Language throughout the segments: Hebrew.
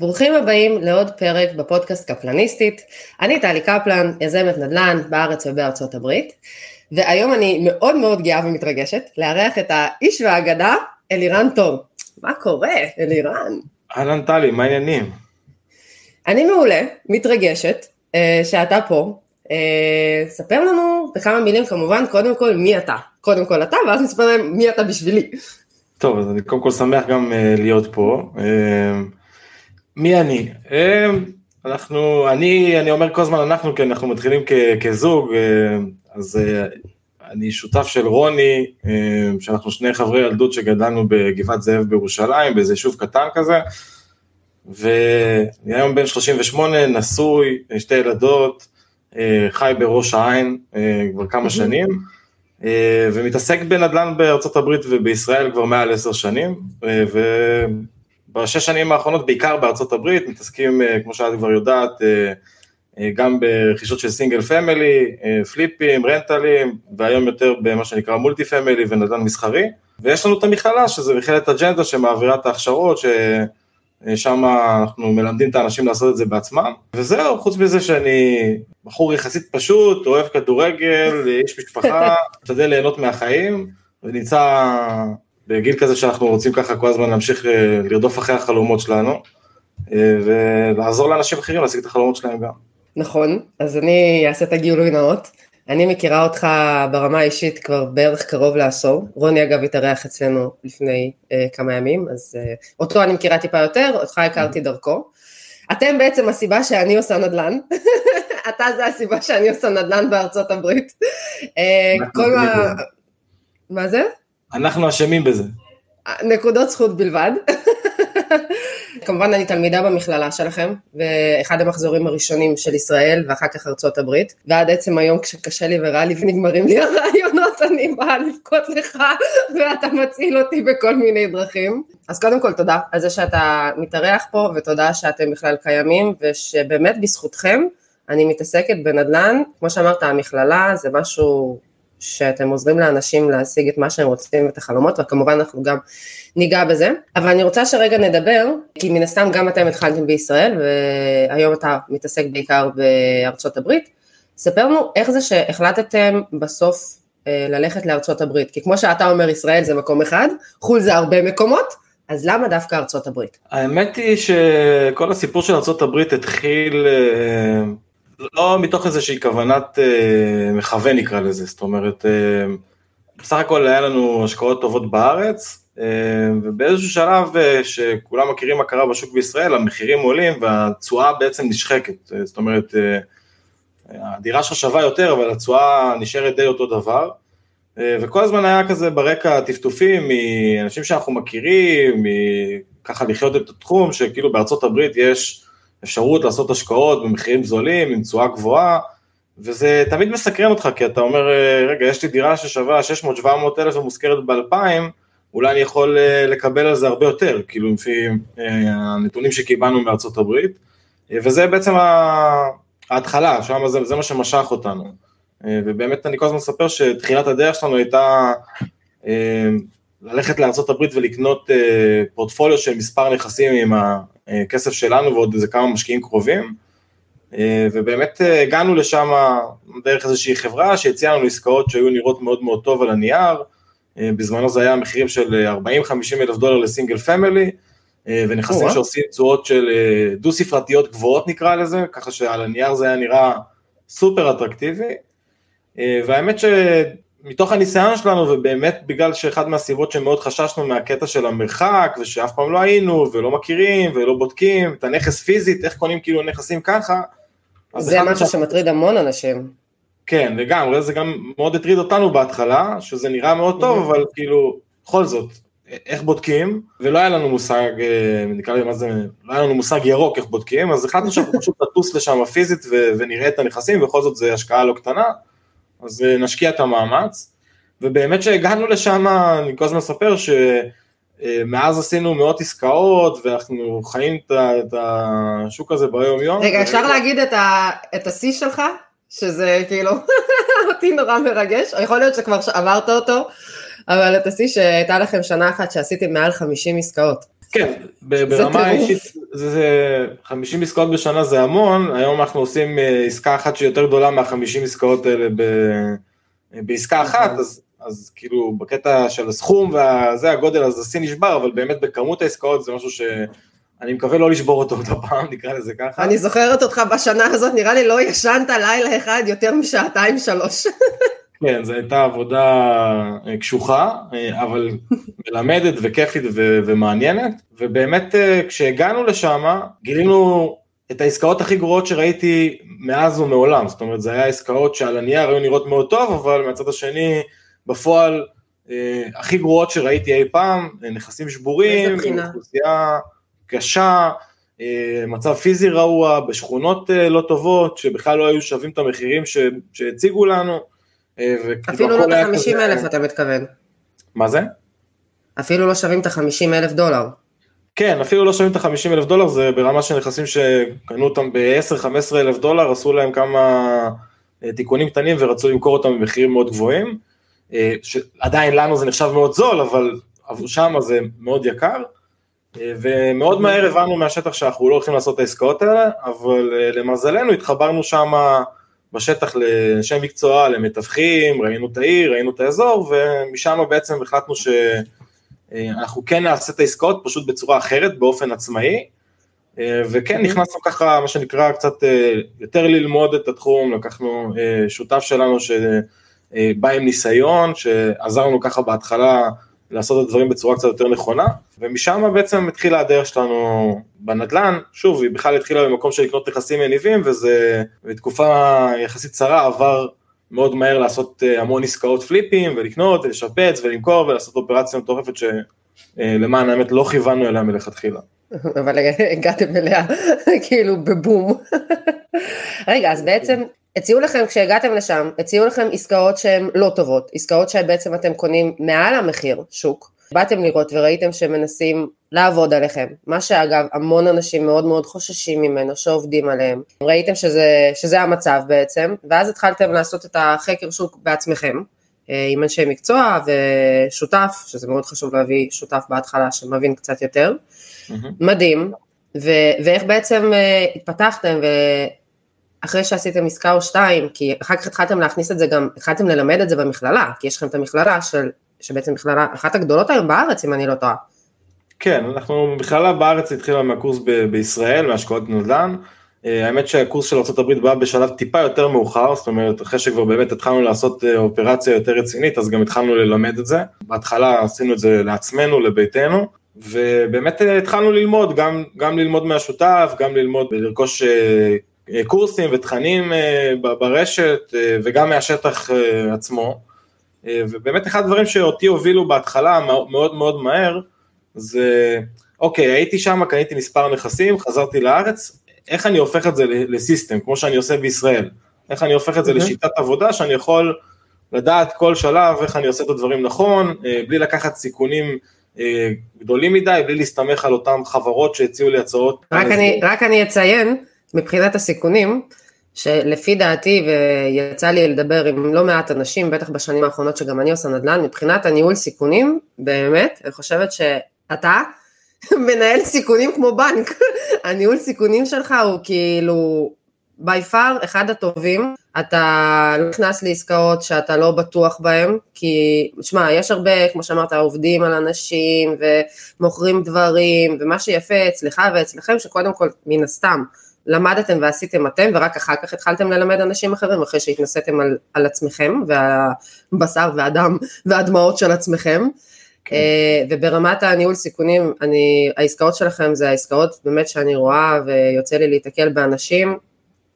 ברוכים הבאים לעוד פרק בפודקאסט קפלניסטית. אני טלי קפלן, יזמת נדל"ן בארץ ובארצות הברית, והיום אני מאוד מאוד גאה ומתרגשת לארח את האיש והאגדה אלירן טור. מה קורה, אלירן? אהלן טלי, מה העניינים? אני מעולה, מתרגשת אה, שאתה פה. אה, ספר לנו בכמה מילים כמובן, קודם כל מי אתה. קודם כל אתה, ואז נספר להם מי אתה בשבילי. טוב, אז אני קודם כל שמח גם uh, להיות פה. מי אני? Uh, אנחנו, אני, אני אומר כל הזמן אנחנו, כי אנחנו מתחילים כ, כזוג, uh, אז uh, אני שותף של רוני, uh, שאנחנו שני חברי ילדות שגדלנו בגבעת זאב בירושלים, באיזה יישוב קטן כזה, ואני היום בן 38, נשוי, שתי ילדות, uh, חי בראש העין uh, כבר כמה שנים. אה, ומתעסק בנדל"ן בארצות הברית ובישראל כבר מעל עשר שנים, אה, ובשש שנים האחרונות בעיקר בארצות הברית מתעסקים, אה, כמו שאת כבר יודעת, גם ברכישות של single family, פליפים, רנטלים, והיום יותר במה שנקרא multi family ונדל"ן מסחרי. ויש לנו את המכללה, שזה מכללת אג'נדה שמעבירה את ההכשרות, ש... שם אנחנו מלמדים את האנשים לעשות את זה בעצמם, וזהו, חוץ מזה שאני בחור יחסית פשוט, אוהב כדורגל, איש משפחה, משתדל ליהנות מהחיים, ונמצא בגיל כזה שאנחנו רוצים ככה כל הזמן להמשיך אה, לרדוף אחרי החלומות שלנו, אה, ולעזור לאנשים אחרים להשיג את החלומות שלהם גם. נכון, אז אני אעשה את הגילוי נאות. אני מכירה אותך ברמה האישית כבר בערך קרוב לעשור, רוני אגב התארח אצלנו לפני uh, כמה ימים, אז uh, אותו אני מכירה טיפה יותר, אותך הכרתי דרכו. אתם בעצם הסיבה שאני עושה נדל"ן, אתה זה הסיבה שאני עושה נדל"ן בארצות הברית. Uh, כל מה... מה זה? אנחנו אשמים בזה. נקודות זכות בלבד. כמובן אני תלמידה במכללה שלכם, ואחד המחזורים הראשונים של ישראל, ואחר כך ארצות הברית, ועד עצם היום כשקשה לי ורע לי ונגמרים לי הרעיונות, אני באה לבכות לך, ואתה מציל אותי בכל מיני דרכים. אז קודם כל תודה על זה שאתה מתארח פה, ותודה שאתם בכלל קיימים, ושבאמת בזכותכם אני מתעסקת בנדל"ן, כמו שאמרת, המכללה זה משהו שאתם עוזרים לאנשים להשיג את מה שהם רוצים ואת החלומות, וכמובן אנחנו גם ניגע בזה. אבל אני רוצה שרגע נדבר, כי מן הסתם גם אתם התחלתם בישראל, והיום אתה מתעסק בעיקר בארצות הברית. ספר לנו איך זה שהחלטתם בסוף אה, ללכת לארצות הברית, כי כמו שאתה אומר ישראל זה מקום אחד, חו"ל זה הרבה מקומות, אז למה דווקא ארצות הברית? האמת היא שכל הסיפור של ארצות הברית התחיל אה, לא מתוך איזושהי כוונת אה, מכוון נקרא לזה, זאת אומרת, אה, בסך הכל היה לנו השקעות טובות בארץ, אה, ובאיזשהו שלב אה, שכולם מכירים מה קרה בשוק בישראל, המחירים עולים והתשואה בעצם נשחקת, אה, זאת אומרת, אה, הדירה שלך שווה יותר, אבל התשואה נשארת די אותו דבר. אה, וכל הזמן היה כזה ברקע טפטופים מאנשים שאנחנו מכירים, ככה לחיות את התחום, שכאילו בארצות הברית יש אפשרות לעשות השקעות במחירים זולים, עם תשואה גבוהה, וזה תמיד מסקרן אותך, כי אתה אומר, אה, רגע, יש לי דירה ששווה 600-700 אלף ומושכרת ב-2000, אולי אני יכול אה, לקבל על זה הרבה יותר, כאילו לפי אה, הנתונים שקיבלנו מארצות הברית, וזה בעצם ההתחלה, שם זה, זה מה שמשך אותנו. ובאמת אני כל הזמן מספר שתחילת הדרך שלנו הייתה ללכת לארה"ב ולקנות פורטפוליו של מספר נכסים עם הכסף שלנו ועוד איזה כמה משקיעים קרובים, ובאמת הגענו לשם דרך איזושהי חברה שהציעה לנו עסקאות שהיו נראות מאוד מאוד טוב על הנייר, בזמנו זה היה מחירים של 40-50 אלף דולר לסינגל פמילי, ונכסים שעושים תשואות של דו ספרתיות גבוהות נקרא לזה, ככה שעל הנייר זה היה נראה סופר אטרקטיבי, והאמת שמתוך הניסיון שלנו ובאמת בגלל שאחד מהסיבות שמאוד חששנו מהקטע של המרחק ושאף פעם לא היינו ולא מכירים ולא בודקים את הנכס פיזית, איך קונים כאילו נכסים ככה. זה משהו ש... שמטריד המון אנשים. כן, לגמרי, זה גם מאוד הטריד אותנו בהתחלה, שזה נראה מאוד טוב, אבל כאילו, בכל זאת, איך בודקים, ולא היה לנו מושג, אה, נקרא לי מה זה, לא היה לנו מושג ירוק איך בודקים, אז החלטנו שאנחנו פשוט נטוס לשם פיזית ו- ונראה את הנכסים, ובכל זאת זו השקעה לא קטנה, אז אה, נשקיע את המאמץ, ובאמת שהגענו לשם, אני כל הזמן אספר שמאז אה, עשינו מאות עסקאות, ואנחנו חיים את השוק הזה ביום יום. רגע, אפשר להגיד את השיא שלך? שזה כאילו אותי נורא מרגש, יכול להיות שכבר עברת אותו, אבל את השיא שהייתה לכם שנה אחת שעשיתם מעל 50 עסקאות. כן, ברמה האישית, זה 50 עסקאות בשנה זה המון, היום אנחנו עושים אה, עסקה אחת שהיא יותר גדולה מה-50 עסקאות האלה ב, בעסקה אחת, אוקיי. אז, אז כאילו בקטע של הסכום וזה הגודל אז השיא נשבר, אבל באמת בכמות העסקאות זה משהו שאני מקווה לא לשבור אותו עוד הפעם, נקרא לזה ככה. אני זוכרת אותך בשנה הזאת, נראה לי לא ישנת לילה אחד יותר משעתיים שלוש. כן, זו הייתה עבודה אה, קשוחה, אה, אבל מלמדת וכיפית ו- ומעניינת, ובאמת אה, כשהגענו לשם גילינו את העסקאות הכי גרועות שראיתי מאז ומעולם, זאת אומרת זה היה עסקאות שעל הנייר היו נראות מאוד טוב, אבל מהצד השני בפועל הכי גרועות שראיתי אי פעם, נכסים שבורים, אוכלוסייה קשה, מצב פיזי רעוע, בשכונות לא טובות, שבכלל לא היו שווים את המחירים שהציגו לנו. אה, אפילו לא את ה-50 אלף אתה מתכוון. מה זה? אפילו לא שווים את ה-50 אלף דולר. כן, אפילו לא שווים את ה-50 אלף דולר, זה ברמה של נכסים שקנו אותם ב-10-15 אלף דולר, עשו להם כמה אה, תיקונים קטנים ורצו למכור אותם במחירים מאוד גבוהים. אה, עדיין לנו זה נחשב מאוד זול, אבל שם זה מאוד יקר. ומאוד מהר הבנו מהשטח שאנחנו לא הולכים לעשות את העסקאות האלה, אבל למזלנו התחברנו שם בשטח לאנשי מקצוע, למתווכים, ראינו את העיר, ראינו את האזור, ומשם בעצם החלטנו שאנחנו כן נעשה את העסקאות פשוט בצורה אחרת, באופן עצמאי, וכן נכנסנו ככה, מה שנקרא, קצת אה, יותר ללמוד את התחום, לקחנו אה, שותף שלנו שבא עם ניסיון, שעזרנו ככה בהתחלה לעשות את הדברים בצורה קצת יותר נכונה, ומשם בעצם התחילה הדרך שלנו בנדל"ן, שוב, היא בכלל התחילה במקום של לקנות נכסים מניבים, וזה בתקופה יחסית צרה עבר מאוד מהר לעשות אה, המון עסקאות פליפים, ולקנות, ולשפץ, ולמכור, ולעשות אופרציה מטורפת שלמען האמת לא כיוונו אליה מלכתחילה. אבל הגעתם אליה כאילו בבום. רגע, אז בעצם הציעו לכם, כשהגעתם לשם, הציעו לכם עסקאות שהן לא טובות, עסקאות שבעצם אתם קונים מעל המחיר שוק. באתם לראות וראיתם שמנסים לעבוד עליכם, מה שאגב המון אנשים מאוד מאוד חוששים ממנו, שעובדים עליהם. ראיתם שזה, שזה המצב בעצם, ואז התחלתם לעשות את החקר שוק בעצמכם, אה, עם אנשי מקצוע ושותף, שזה מאוד חשוב להביא שותף בהתחלה שמבין קצת יותר. Mm-hmm. מדהים, ו- ואיך בעצם אה, התפתחתם אחרי שעשיתם עסקה או שתיים, כי אחר כך התחלתם להכניס את זה גם, התחלתם ללמד את זה במכללה, כי יש לכם את המכללה של, שבעצם מכללה, אחת הגדולות היום בארץ, אם אני לא טועה. כן, אנחנו מכללה בארץ התחילה מהקורס ב- בישראל, מהשקעות נדל"ן. אה, האמת שהקורס של ארה"ב בא בשלב טיפה יותר מאוחר, זאת אומרת אחרי שכבר באמת התחלנו לעשות אה, אופרציה יותר רצינית, אז גם התחלנו ללמד את זה. בהתחלה עשינו את זה לעצמנו, לביתנו, ובאמת אה, התחלנו ללמוד, גם, גם ללמוד מהשותף, גם ללמוד ולרכוש קורסים ותכנים אה, ברשת אה, וגם מהשטח עצמו. ובאמת אחד הדברים שאותי הובילו בהתחלה מאוד מאוד מהר זה אוקיי הייתי שם קניתי מספר נכסים חזרתי לארץ איך אני הופך את זה לסיסטם כמו שאני עושה בישראל איך אני הופך את זה לשיטת עבודה שאני יכול לדעת כל שלב איך אני עושה את הדברים נכון בלי לקחת סיכונים גדולים מדי בלי להסתמך על אותן חברות שהציעו לי הצעות. רק אני, רק אני אציין מבחינת הסיכונים, שלפי דעתי, ויצא לי לדבר עם לא מעט אנשים, בטח בשנים האחרונות שגם אני עושה נדל"ן, מבחינת הניהול סיכונים, באמת, אני חושבת שאתה מנהל סיכונים כמו בנק. הניהול סיכונים שלך הוא כאילו בי פאר אחד הטובים, אתה לא נכנס לעסקאות שאתה לא בטוח בהן, כי, שמע, יש הרבה, כמו שאמרת, עובדים על אנשים ומוכרים דברים, ומה שיפה אצלך ואצלכם, שקודם כל, מן הסתם, למדתם ועשיתם אתם, ורק אחר כך התחלתם ללמד אנשים אחרים, אחרי שהתנסיתם על, על עצמכם, והבשר והדם והדמעות של עצמכם. כן. אה, וברמת הניהול סיכונים, אני, העסקאות שלכם זה העסקאות באמת שאני רואה ויוצא לי להיתקל באנשים,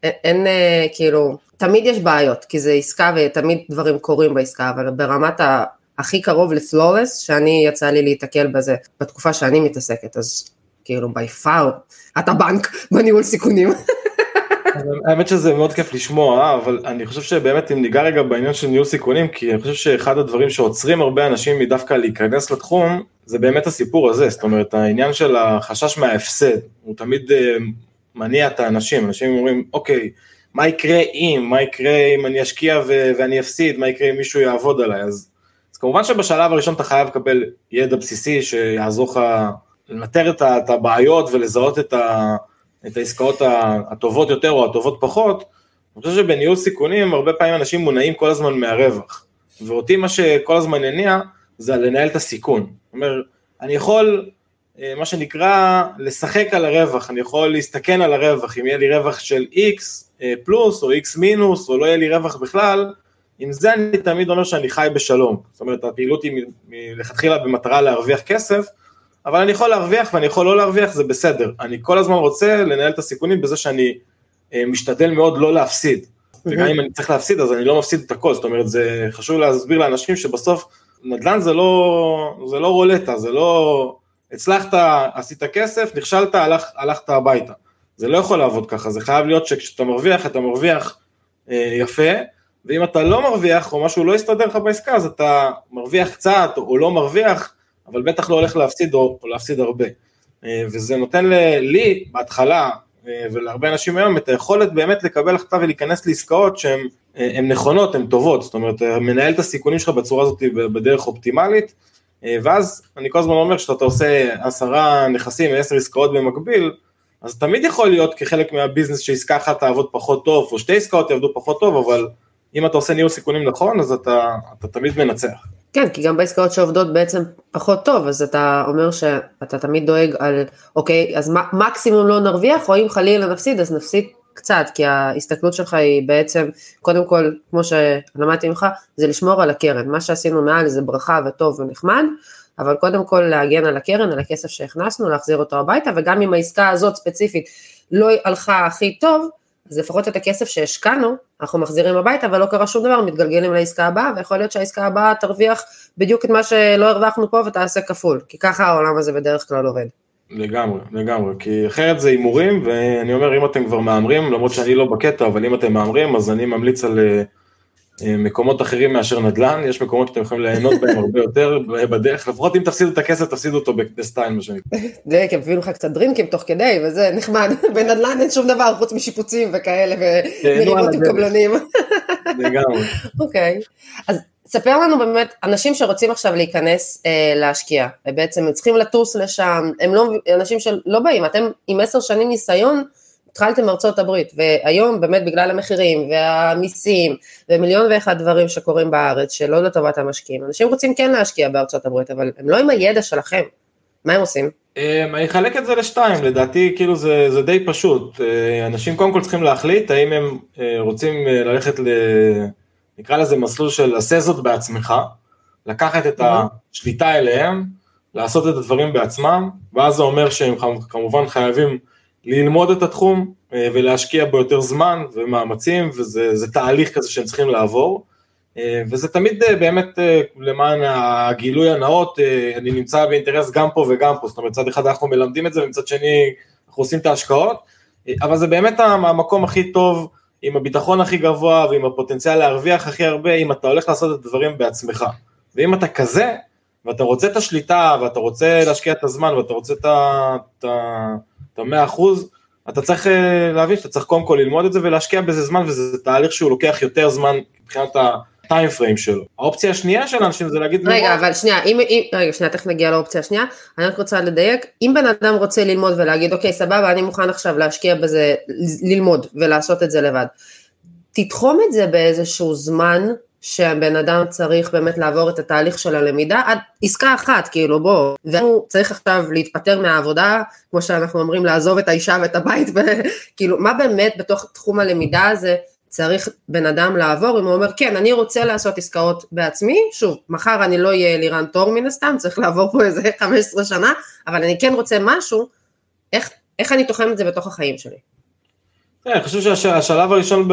אין, אין אה, כאילו, תמיד יש בעיות, כי זה עסקה ותמיד דברים קורים בעסקה, אבל ברמת ה... הכי קרוב לפלורס, שאני יצא לי להיתקל בזה בתקופה שאני מתעסקת, אז כאילו בי פאר, אתה בנק בניהול סיכונים. האמת שזה מאוד כיף לשמוע, אבל אני חושב שבאמת אם ניגע רגע בעניין של ניהול סיכונים, כי אני חושב שאחד הדברים שעוצרים הרבה אנשים מדווקא להיכנס לתחום, זה באמת הסיפור הזה, זאת אומרת העניין של החשש מההפסד, הוא תמיד אה, מניע את האנשים, אנשים אומרים אוקיי, מה יקרה אם, מה יקרה אם אני אשקיע ו- ואני אפסיד, מה יקרה אם מישהו יעבוד עליי, אז, אז כמובן שבשלב הראשון אתה חייב לקבל ידע בסיסי שיעזור לך לנטר את הבעיות ולזהות את, ה, את העסקאות הטובות יותר או הטובות פחות, אני חושב שבניהול סיכונים הרבה פעמים אנשים מונעים כל הזמן מהרווח. ואותי מה שכל הזמן הניע זה לנהל את הסיכון. זאת אומרת, אני יכול, אה, מה שנקרא, לשחק על הרווח, אני יכול להסתכן על הרווח, אם יהיה לי רווח של X אה, פלוס או X מינוס, או לא יהיה לי רווח בכלל, עם זה אני תמיד אומר שאני חי בשלום. זאת אומרת, הפעילות היא מלכתחילה במטרה להרוויח כסף, אבל אני יכול להרוויח ואני יכול לא להרוויח, זה בסדר. אני כל הזמן רוצה לנהל את הסיכונים בזה שאני אה, משתדל מאוד לא להפסיד. וגם אם אני צריך להפסיד, אז אני לא מפסיד את הכל. זאת אומרת, זה חשוב להסביר לאנשים שבסוף נדל"ן זה לא, זה לא רולטה, זה לא... הצלחת, עשית כסף, נכשלת, הלך, הלכת הביתה. זה לא יכול לעבוד ככה, זה חייב להיות שכשאתה מרוויח, אתה מרוויח אה, יפה, ואם אתה לא מרוויח, או משהו לא יסתדר לך בעסקה, אז אתה מרוויח קצת, או לא מרוויח, אבל בטח לא הולך להפסיד, או, או להפסיד הרבה. אה, וזה נותן לי, בהתחלה, אה, ולהרבה אנשים היום, את היכולת באמת לקבל החלטה ולהיכנס לעסקאות שהן אה, נכונות, הן טובות, זאת אומרת, מנהל את הסיכונים שלך בצורה הזאת בדרך אופטימלית, ואז אני כל הזמן אומר, כשאתה עושה עשרה נכסים, עשר עסקאות במקביל, אז תמיד יכול להיות כחלק מהביזנס שעסקה אחת תעבוד פחות טוב, או שתי עסקאות יעבדו פחות טוב, אבל אם אתה עושה ניהול סיכונים נכון, אז אתה, אתה תמיד מנצח. כן, כי גם בעסקאות שעובדות בעצם פחות טוב, אז אתה אומר שאתה תמיד דואג על, אוקיי, אז מקסימום לא נרוויח, או אם חלילה נפסיד, אז נפסיד קצת, כי ההסתכלות שלך היא בעצם, קודם כל, כמו שלמדתי ממך, זה לשמור על הקרן. מה שעשינו מעל זה ברכה וטוב ונחמד, אבל קודם כל להגן על הקרן, על הכסף שהכנסנו, להחזיר אותו הביתה, וגם אם העסקה הזאת ספציפית לא הלכה הכי טוב, אז לפחות את הכסף שהשקענו, אנחנו מחזירים הביתה ולא קרה שום דבר, מתגלגלים לעסקה הבאה, ויכול להיות שהעסקה הבאה תרוויח בדיוק את מה שלא הרווחנו פה ותעשה כפול, כי ככה העולם הזה בדרך כלל עובד. לגמרי, לגמרי, כי אחרת זה הימורים, ואני אומר, אם אתם כבר מהמרים, למרות שאני לא בקטע, אבל אם אתם מהמרים, אז אני ממליץ על אה, מקומות אחרים מאשר נדל"ן, יש מקומות שאתם יכולים ליהנות בהם הרבה יותר בדרך, לפחות אם תפסידו את הכסף, תפסידו אותו בסטייל, מה שנקרא. זה, כי מביאים לך קצת דרינקים תוך כדי, וזה נחמד, בנדל"ן אין שום דבר חוץ משיפוצים וכאלה, ומריבות עם קבלנים. לגמרי. אוקיי, אז ספר לנו באמת, אנשים שרוצים עכשיו להיכנס אה, להשקיע, ובעצם הם צריכים לטוס לשם, הם לא, אנשים שלא באים, אתם עם עשר שנים ניסיון, התחלתם מארצות הברית, והיום באמת בגלל המחירים והמיסים ומיליון ואחד דברים שקורים בארץ שלא לטובת המשקיעים, אנשים רוצים כן להשקיע בארצות הברית, אבל הם לא עם הידע שלכם, מה הם עושים? אמ, אני אחלק את זה לשתיים, לדעתי כאילו זה, זה די פשוט, אה, אנשים קודם כל צריכים להחליט האם הם אה, רוצים אה, ללכת ל... נקרא לזה מסלול של עשה זאת בעצמך, לקחת את השליטה אליהם, לעשות את הדברים בעצמם, ואז זה אומר שהם כמובן חייבים ללמוד את התחום אה, ולהשקיע בו יותר זמן ומאמצים, וזה תהליך כזה שהם צריכים לעבור. אה, וזה תמיד אה, באמת למען הגילוי הנאות, אני נמצא באינטרס גם פה וגם פה, זאת אומרת מצד אחד אנחנו מלמדים את זה ומצד שני אנחנו עושים את ההשקעות, אבל זה באמת המקום הכי טוב, עם הביטחון הכי גבוה ועם הפוטנציאל להרוויח הכי הרבה, אם אתה הולך לעשות את הדברים בעצמך. ואם אתה כזה, ואתה רוצה את השליטה, ואתה רוצה להשקיע את הזמן, ואתה רוצה את ה... את המאה אחוז, אתה צריך אה, להבין שאתה צריך קודם כל ללמוד את זה ולהשקיע בזה זמן, וזה תהליך שהוא לוקח יותר זמן מבחינת הטיים פריים שלו. האופציה השנייה של אנשים זה להגיד... רגע, ללמוד. אבל שנייה, אם, אם, רגע, שנייה, תכף נגיע לאופציה השנייה, אני רק רוצה לדייק, אם בן אדם רוצה ללמוד ולהגיד, אוקיי, סבבה, אני מוכן עכשיו להשקיע בזה, ללמוד ולעשות את זה לבד, תתחום את זה באיזשהו זמן שהבן אדם צריך באמת לעבור את התהליך של הלמידה עד עסקה אחת, כאילו בוא, והוא צריך עכשיו להתפטר מהעבודה, כמו שאנחנו אומרים, לעזוב את האישה ואת הבית, וכאילו, מה באמת בתוך תחום הלמידה הזה צריך בן אדם לעבור, אם הוא אומר, כן, אני רוצה לעשות עסקאות בעצמי, שוב, מחר אני לא אהיה לירן תור מן הסתם, צריך לעבור פה איזה 15 שנה, אבל אני כן רוצה משהו, איך, איך אני תוחם את זה בתוך החיים שלי? כן, אני חושב שהשלב הראשון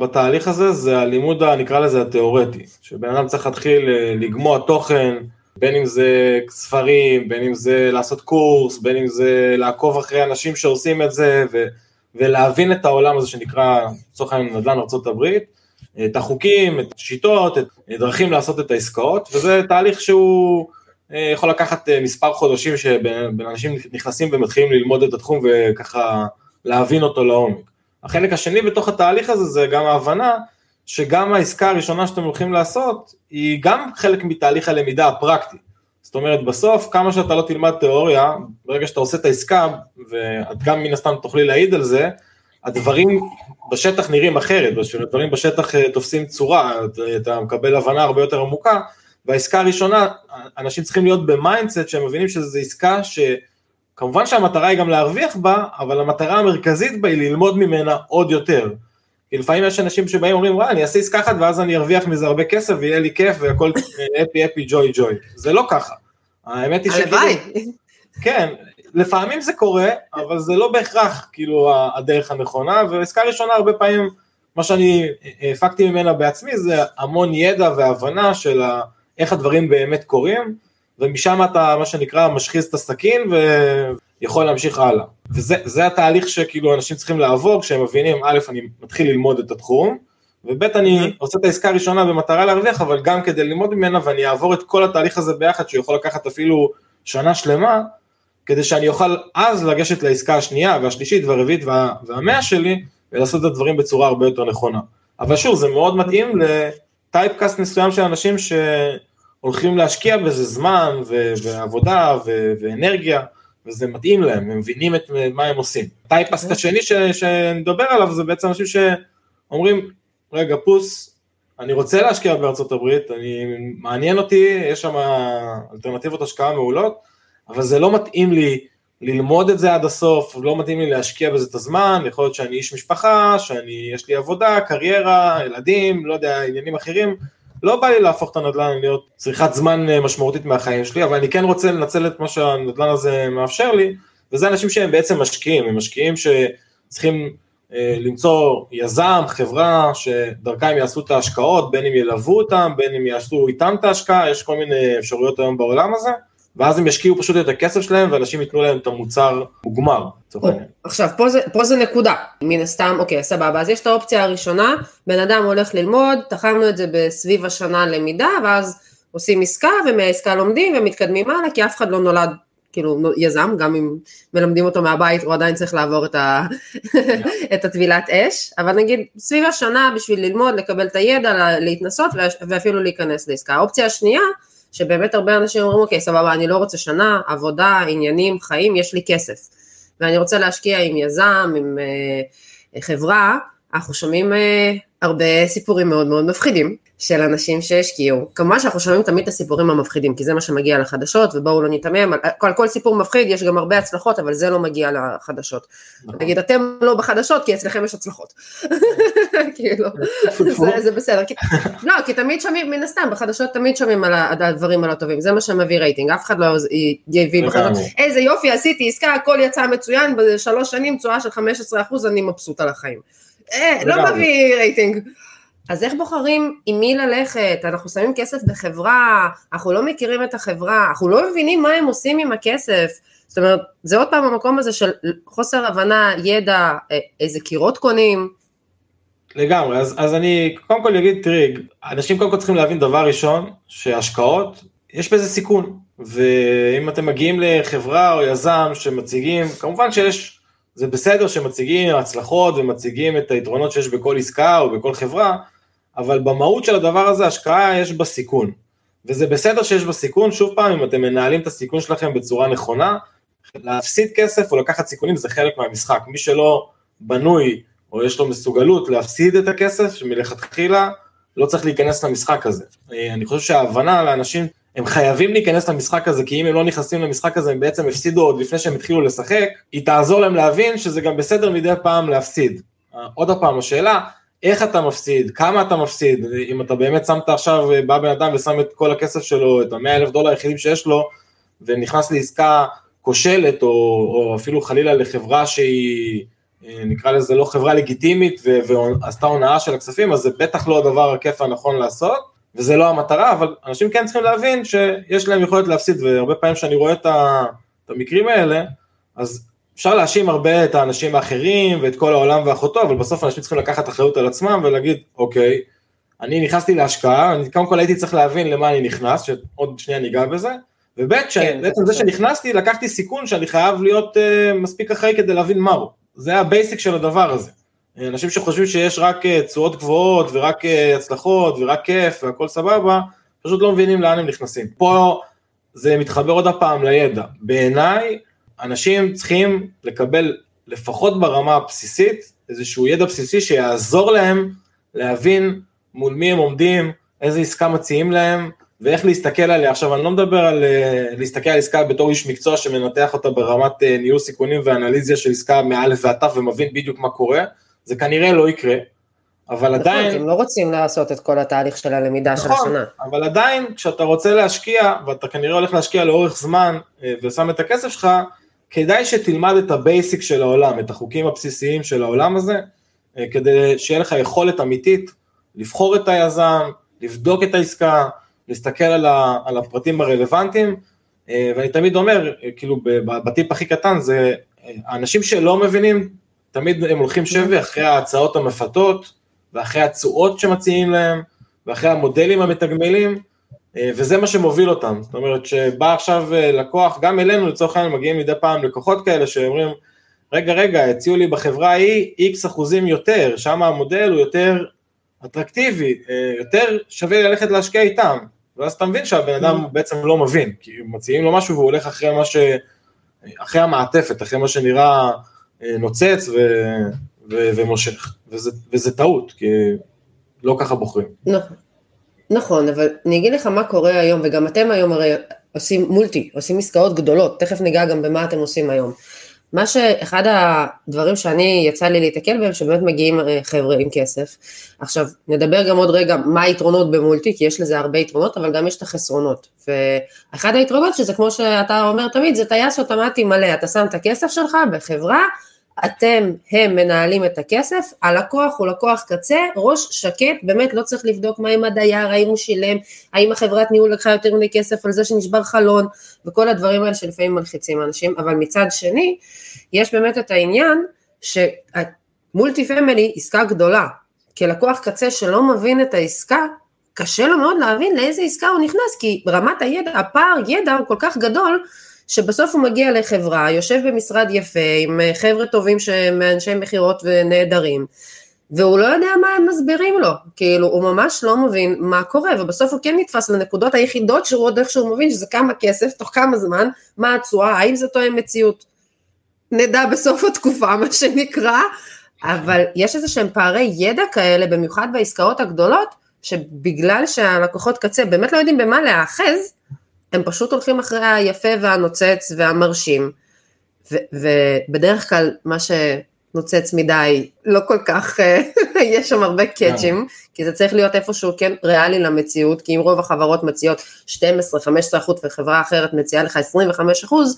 בתהליך הזה זה הלימוד, נקרא לזה התיאורטי, שבן אדם צריך להתחיל אה, לגמוע תוכן, בין אם זה ספרים, בין אם זה לעשות קורס, בין אם זה לעקוב אחרי אנשים שעושים את זה, ו, ולהבין את העולם הזה שנקרא, לצורך העניין נדל"ן ארה"ב, את החוקים, את השיטות, את דרכים לעשות את העסקאות, וזה תהליך שהוא אה, יכול לקחת אה, מספר חודשים שבן אנשים נכנסים ומתחילים ללמוד את התחום וככה להבין אותו לעומק. החלק השני בתוך התהליך הזה זה גם ההבנה שגם העסקה הראשונה שאתם הולכים לעשות היא גם חלק מתהליך הלמידה הפרקטי. זאת אומרת, בסוף, כמה שאתה לא תלמד תיאוריה, ברגע שאתה עושה את העסקה, ואת גם מן הסתם תוכלי להעיד על זה, הדברים בשטח נראים אחרת, הדברים בשטח אה, תופסים צורה, אתה מקבל הבנה הרבה יותר עמוקה, והעסקה הראשונה, אנשים צריכים להיות ב mindset שהם מבינים שזו עסקה שכמובן שהמטרה היא גם להרוויח בה, אבל המטרה המרכזית בה היא ללמוד ממנה עוד יותר. כי לפעמים יש אנשים שבאים ואומרים, וואי, אני אעשה עסקה אחת ואז אני ארוויח מזה הרבה כסף ויהיה לי כיף והכל אפי אפי ג'וי ג'וי. זה לא ככה. האמת היא שכאילו... הלוואי. כן, לפעמים זה קורה, אבל זה לא בהכרח כאילו הדרך הנכונה, ועסקה ראשונה הרבה פעמים, מה שאני הפקתי ממנה בעצמי זה המון ידע והבנה של איך הדברים באמת קורים, ומשם אתה מה שנקרא משחיז את הסכין ויכול להמשיך הלאה. וזה התהליך שכאילו אנשים צריכים לעבור כשהם מבינים, א', אני מתחיל ללמוד את התחום, וב' אני עושה את העסקה הראשונה במטרה להרוויח, אבל גם כדי ללמוד ממנה ואני אעבור את כל התהליך הזה ביחד, שיכול לקחת אפילו שנה שלמה, כדי שאני אוכל אז לגשת לעסקה השנייה והשלישית והרביעית וה, והמאה שלי, ולעשות את הדברים בצורה הרבה יותר נכונה. אבל שוב, זה מאוד מתאים לטייפקאסט מסוים של אנשים שהולכים להשקיע בזה זמן ו- ועבודה ו- ואנרגיה, וזה מתאים להם, הם מבינים את מה הם עושים. טייפקאסט השני ש- שנדבר עליו זה בעצם אנשים שאומרים, רגע פוס, אני רוצה להשקיע בארצות הברית, אני, מעניין אותי, יש שם אלטרנטיבות השקעה מעולות, אבל זה לא מתאים לי ללמוד את זה עד הסוף, לא מתאים לי להשקיע בזה את הזמן, יכול להיות שאני איש משפחה, שאני, יש לי עבודה, קריירה, ילדים, לא יודע, עניינים אחרים, לא בא לי להפוך את הנדל"ן להיות צריכת זמן אה, משמעותית מהחיים שלי, אבל אני כן רוצה לנצל את מה שהנדל"ן הזה מאפשר לי, וזה אנשים שהם בעצם משקיעים, הם משקיעים שצריכים אה, למצוא יזם, חברה, שדרכה הם יעשו את ההשקעות, בין אם ילוו אותם, בין אם יעשו איתם את ההשקעה, יש כל מיני אפשרויות היום בעולם הזה, ואז הם ישקיעו פשוט את הכסף שלהם ואנשים ייתנו להם את המוצר מוגמר. עכשיו פה זה, פה זה נקודה, מן הסתם, אוקיי, סבבה, אז יש את האופציה הראשונה, בן אדם הולך ללמוד, תחמנו את זה בסביב השנה למידה, ואז עושים עסקה ומהעסקה לומדים ומתקדמים הלאה, כי אף אחד לא נולד כאילו יזם, גם אם מלמדים אותו מהבית הוא עדיין צריך לעבור את, ה... את הטבילת אש, אבל נגיד סביב השנה בשביל ללמוד, לקבל את הידע, להתנסות ואפילו להיכנס לעסקה. האופציה השנייה שבאמת הרבה אנשים אומרים, אוקיי, סבבה, אני לא רוצה שנה, עבודה, עניינים, חיים, יש לי כסף. ואני רוצה להשקיע עם יזם, עם אה, חברה, אנחנו שומעים אה, הרבה סיפורים מאוד מאוד מפחידים. של אנשים שהשקיעו. כמובן שאנחנו שומעים תמיד את הסיפורים המפחידים, כי זה מה שמגיע לחדשות, ובואו לא ניתמם, על, על כל סיפור מפחיד יש גם הרבה הצלחות, אבל זה לא מגיע לחדשות. נכון. נגיד, אתם לא בחדשות, כי אצלכם יש הצלחות. כאילו, זה, זה בסדר. כי, לא, כי תמיד שומעים, מן הסתם, בחדשות תמיד שומעים על הדברים הלא טובים, זה מה שמביא רייטינג, אף אחד לא יביא בחדשות, איזה יופי, עשיתי עסקה, הכל יצא מצוין, בשלוש שנים תשואה של 15%, אני מבסוט על החיים. אה, לא מביא רייטינג. אז איך בוחרים עם מי ללכת? אנחנו שמים כסף בחברה, אנחנו לא מכירים את החברה, אנחנו לא מבינים מה הם עושים עם הכסף. זאת אומרת, זה עוד פעם המקום הזה של חוסר הבנה, ידע, אה, איזה קירות קונים. לגמרי, אז, אז אני קודם כל אגיד, תראי, אנשים קודם כל צריכים להבין דבר ראשון, שהשקעות, יש בזה סיכון, ואם אתם מגיעים לחברה או יזם שמציגים, כמובן שיש, זה בסדר שמציגים הצלחות ומציגים את היתרונות שיש בכל עסקה או בכל חברה, אבל במהות של הדבר הזה, השקעה יש בה סיכון. וזה בסדר שיש בה סיכון, שוב פעם, אם אתם מנהלים את הסיכון שלכם בצורה נכונה, להפסיד כסף או לקחת סיכונים זה חלק מהמשחק. מי שלא בנוי או יש לו מסוגלות להפסיד את הכסף, שמלכתחילה לא צריך להיכנס למשחק הזה. אני חושב שההבנה לאנשים, הם חייבים להיכנס למשחק הזה, כי אם הם לא נכנסים למשחק הזה, הם בעצם הפסידו עוד לפני שהם התחילו לשחק, היא תעזור להם להבין שזה גם בסדר מדי פעם להפסיד. עוד פעם, השאלה, איך אתה מפסיד, כמה אתה מפסיד, אם אתה באמת שמת עכשיו, בא בן אדם ושם את כל הכסף שלו, את המאה אלף דולר היחידים שיש לו, ונכנס לעסקה כושלת, או, או אפילו חלילה לחברה שהיא, אה, נקרא לזה לא חברה לגיטימית, ועשתה הונאה של הכספים, אז זה בטח לא הדבר הכיף הנכון לעשות, וזה לא המטרה, אבל אנשים כן צריכים להבין שיש להם יכולת להפסיד, והרבה פעמים שאני רואה את המקרים האלה, אז אפשר להאשים הרבה את האנשים האחרים ואת כל העולם ואחותו, אבל בסוף אנשים צריכים לקחת אחריות על עצמם ולהגיד, אוקיי, אני נכנסתי להשקעה, אני קודם כל הייתי צריך להבין למה אני נכנס, שעוד שנייה ניגע בזה, וב' כן, בעצם זה שנכנסתי, לקחתי סיכון שאני חייב להיות אה, מספיק אחראי כדי להבין מהו. זה ה basic של הדבר הזה. אנשים שחושבים שיש רק אה, תשואות גבוהות ורק אה, הצלחות ורק כיף והכל סבבה, פשוט לא מבינים לאן הם נכנסים. פה זה מתחבר עוד הפעם לידע. בעיניי, אנשים צריכים לקבל לפחות ברמה הבסיסית, איזשהו ידע בסיסי שיעזור להם להבין מול מי הם עומדים, איזה עסקה מציעים להם, ואיך להסתכל עליה. עכשיו, אני לא מדבר על אה, להסתכל על עסקה בתור איש מקצוע שמנתח אותה ברמת אה, ניהול סיכונים ואנליזיה של עסקה מאלף ועד תו ומבין בדיוק מה קורה, זה כנראה לא יקרה. אבל נכון, עדיין... הם לא רוצים לעשות את כל התהליך של הלמידה נכון, של השנה. אבל עדיין, כשאתה רוצה להשקיע, ואתה כנראה הולך להשקיע לאורך זמן, אה, ושם את הכסף שלך, כדאי שתלמד את ה basic של העולם, את החוקים הבסיסיים של העולם הזה, אה, כדי שיהיה לך יכולת אמיתית לבחור את היזם, לבדוק את העסקה, להסתכל על, ה, על הפרטים הרלוונטיים, אה, ואני תמיד אומר, כאילו בטיפ הכי קטן, זה האנשים שלא מבינים, תמיד הם הולכים שבי אחרי ההצעות המפתות, ואחרי התשואות שמציעים להם, ואחרי המודלים המתגמלים, אה, וזה מה שמוביל אותם. זאת אומרת שבא עכשיו אה, לקוח, גם אלינו לצורך העניין מגיעים מדי פעם לקוחות כאלה שאומרים, רגע, רגע, הציעו לי בחברה ההיא איקס אחוזים יותר, שם המודל הוא יותר אטרקטיבי, אה, יותר שווה ללכת להשקיע איתם. ואז אתה מבין שהבן אדם בעצם לא מבין, כי מציעים לו משהו והוא הולך אחרי מה ש... אחרי המעטפת, אחרי מה שנראה נוצץ ו... ו- ומושך, וזה, וזה טעות, כי לא ככה בוחרים. נכון, נכון, אבל אני אגיד לך מה קורה היום, וגם אתם היום הרי עושים מולטי, עושים עסקאות גדולות, תכף ניגע גם במה אתם עושים היום. מה שאחד הדברים שאני יצא לי להתקל בהם, שבאמת מגיעים חבר'ה עם כסף. עכשיו, נדבר גם עוד רגע מה היתרונות במולטי, כי יש לזה הרבה יתרונות, אבל גם יש את החסרונות. ואחד היתרונות שזה כמו שאתה אומר תמיד, זה טייס אוטומטי מלא, אתה שם את הכסף שלך בחברה, אתם, הם מנהלים את הכסף, הלקוח הוא לקוח קצה, ראש שקט, באמת לא צריך לבדוק מה עם הדייר, האם הוא שילם, האם החברת ניהול לקחה יותר מדי כסף על זה שנשבר חלון, וכל הדברים האלה שלפעמים מלחיצים אנשים, אבל מצד שני, יש באמת את העניין שמולטי פמילי עסקה גדולה, כלקוח קצה שלא מבין את העסקה, קשה לו מאוד להבין לאיזה עסקה הוא נכנס, כי רמת הידע, הפער ידע הוא כל כך גדול, שבסוף הוא מגיע לחברה, יושב במשרד יפה עם אה, חבר'ה טובים שהם אנשי מכירות ונהדרים, והוא לא יודע מה הם מסבירים לו, כאילו הוא ממש לא מבין מה קורה, ובסוף הוא כן נתפס לנקודות היחידות שהוא עוד איכשהו מבין שזה כמה כסף, תוך כמה זמן, מה התשואה, האם זה תואם מציאות. נדע בסוף התקופה מה שנקרא, אבל יש איזה שהם פערי ידע כאלה, במיוחד בעסקאות הגדולות, שבגלל שהלקוחות קצה באמת לא יודעים במה להאחז, הם פשוט הולכים אחרי היפה והנוצץ והמרשים, ו- ובדרך כלל מה שנוצץ מדי לא כל כך, אה, יש שם הרבה קאצ'ים, כי זה צריך להיות איפשהו כן ריאלי למציאות, כי אם רוב החברות מציעות 12-15 אחוז וחברה אחרת מציעה לך 25 אחוז,